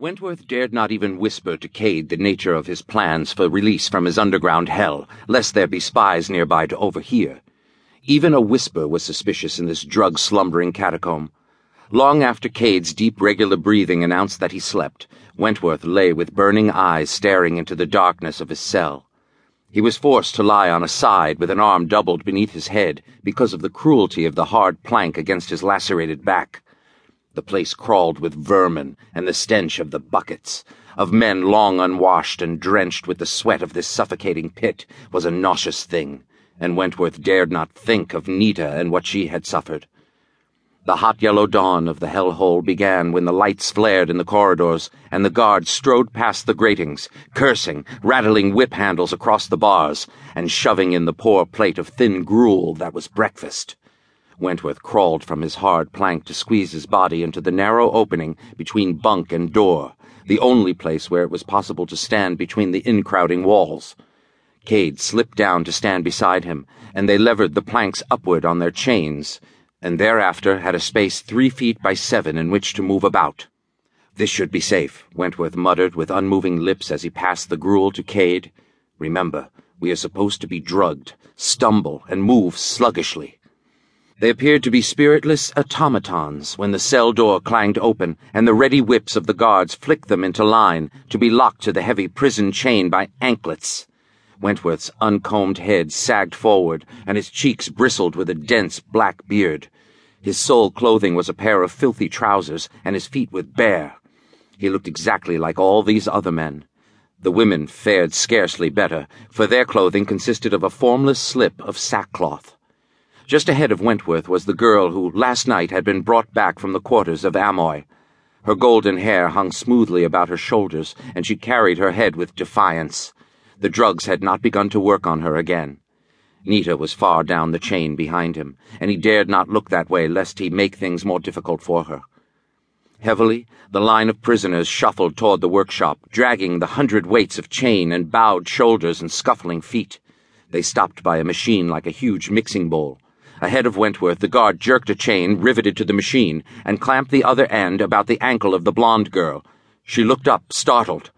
Wentworth dared not even whisper to Cade the nature of his plans for release from his underground hell, lest there be spies nearby to overhear. Even a whisper was suspicious in this drug slumbering catacomb. Long after Cade's deep, regular breathing announced that he slept, Wentworth lay with burning eyes staring into the darkness of his cell. He was forced to lie on a side with an arm doubled beneath his head because of the cruelty of the hard plank against his lacerated back. The place crawled with vermin and the stench of the buckets, of men long unwashed and drenched with the sweat of this suffocating pit, was a nauseous thing, and Wentworth dared not think of Nita and what she had suffered. The hot yellow dawn of the hell hole began when the lights flared in the corridors and the guards strode past the gratings, cursing, rattling whip handles across the bars, and shoving in the poor plate of thin gruel that was breakfast. Wentworth crawled from his hard plank to squeeze his body into the narrow opening between bunk and door, the only place where it was possible to stand between the incrowding walls. Cade slipped down to stand beside him, and they levered the planks upward on their chains, and thereafter had a space three feet by seven in which to move about. This should be safe, Wentworth muttered with unmoving lips as he passed the gruel to Cade. Remember, we are supposed to be drugged, stumble, and move sluggishly. They appeared to be spiritless automatons when the cell door clanged open and the ready whips of the guards flicked them into line to be locked to the heavy prison chain by anklets. Wentworth's uncombed head sagged forward and his cheeks bristled with a dense black beard. His sole clothing was a pair of filthy trousers and his feet were bare. He looked exactly like all these other men. The women fared scarcely better, for their clothing consisted of a formless slip of sackcloth. Just ahead of Wentworth was the girl who last night had been brought back from the quarters of Amoy. Her golden hair hung smoothly about her shoulders, and she carried her head with defiance. The drugs had not begun to work on her again. Nita was far down the chain behind him, and he dared not look that way lest he make things more difficult for her. Heavily, the line of prisoners shuffled toward the workshop, dragging the hundred weights of chain and bowed shoulders and scuffling feet. They stopped by a machine like a huge mixing bowl. Ahead of Wentworth, the guard jerked a chain riveted to the machine and clamped the other end about the ankle of the blonde girl. She looked up, startled.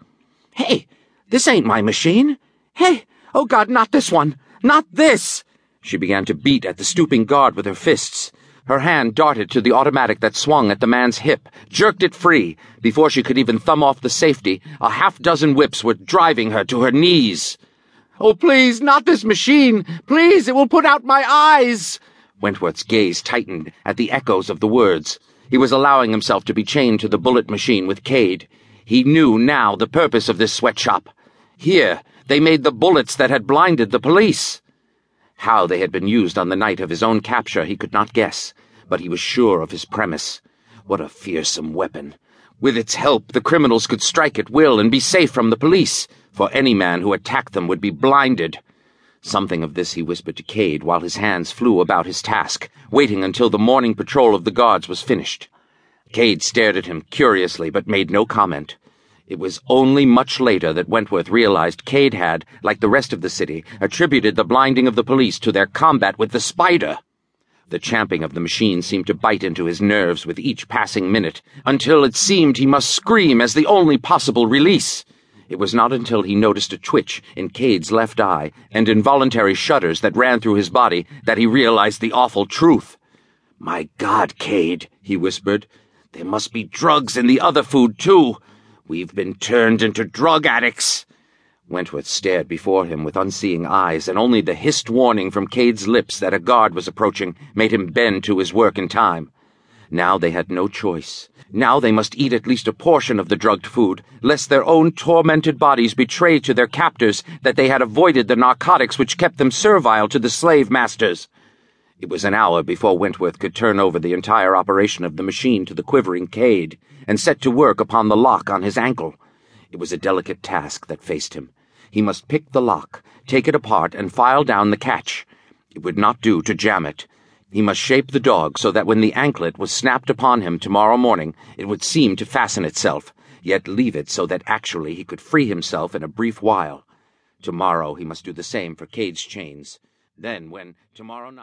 Hey, this ain't my machine. Hey, oh God, not this one. Not this! She began to beat at the stooping guard with her fists. Her hand darted to the automatic that swung at the man's hip, jerked it free. Before she could even thumb off the safety, a half dozen whips were driving her to her knees. Oh, please, not this machine! Please, it will put out my eyes! Wentworth's gaze tightened at the echoes of the words. He was allowing himself to be chained to the bullet machine with Cade. He knew now the purpose of this sweatshop. Here, they made the bullets that had blinded the police. How they had been used on the night of his own capture he could not guess, but he was sure of his premise. What a fearsome weapon! With its help, the criminals could strike at will and be safe from the police, for any man who attacked them would be blinded. Something of this he whispered to Cade while his hands flew about his task, waiting until the morning patrol of the guards was finished. Cade stared at him curiously but made no comment. It was only much later that Wentworth realized Cade had, like the rest of the city, attributed the blinding of the police to their combat with the spider. The champing of the machine seemed to bite into his nerves with each passing minute, until it seemed he must scream as the only possible release. It was not until he noticed a twitch in Cade's left eye and involuntary shudders that ran through his body that he realized the awful truth. My God, Cade, he whispered, there must be drugs in the other food, too. We've been turned into drug addicts. Wentworth stared before him with unseeing eyes, and only the hissed warning from Cade's lips that a guard was approaching made him bend to his work in time. Now they had no choice. Now they must eat at least a portion of the drugged food, lest their own tormented bodies betray to their captors that they had avoided the narcotics which kept them servile to the slave masters. It was an hour before Wentworth could turn over the entire operation of the machine to the quivering Cade and set to work upon the lock on his ankle. It was a delicate task that faced him. He must pick the lock, take it apart, and file down the catch. It would not do to jam it. He must shape the dog so that when the anklet was snapped upon him tomorrow morning, it would seem to fasten itself, yet leave it so that actually he could free himself in a brief while. Tomorrow he must do the same for Cade's chains. Then, when tomorrow night.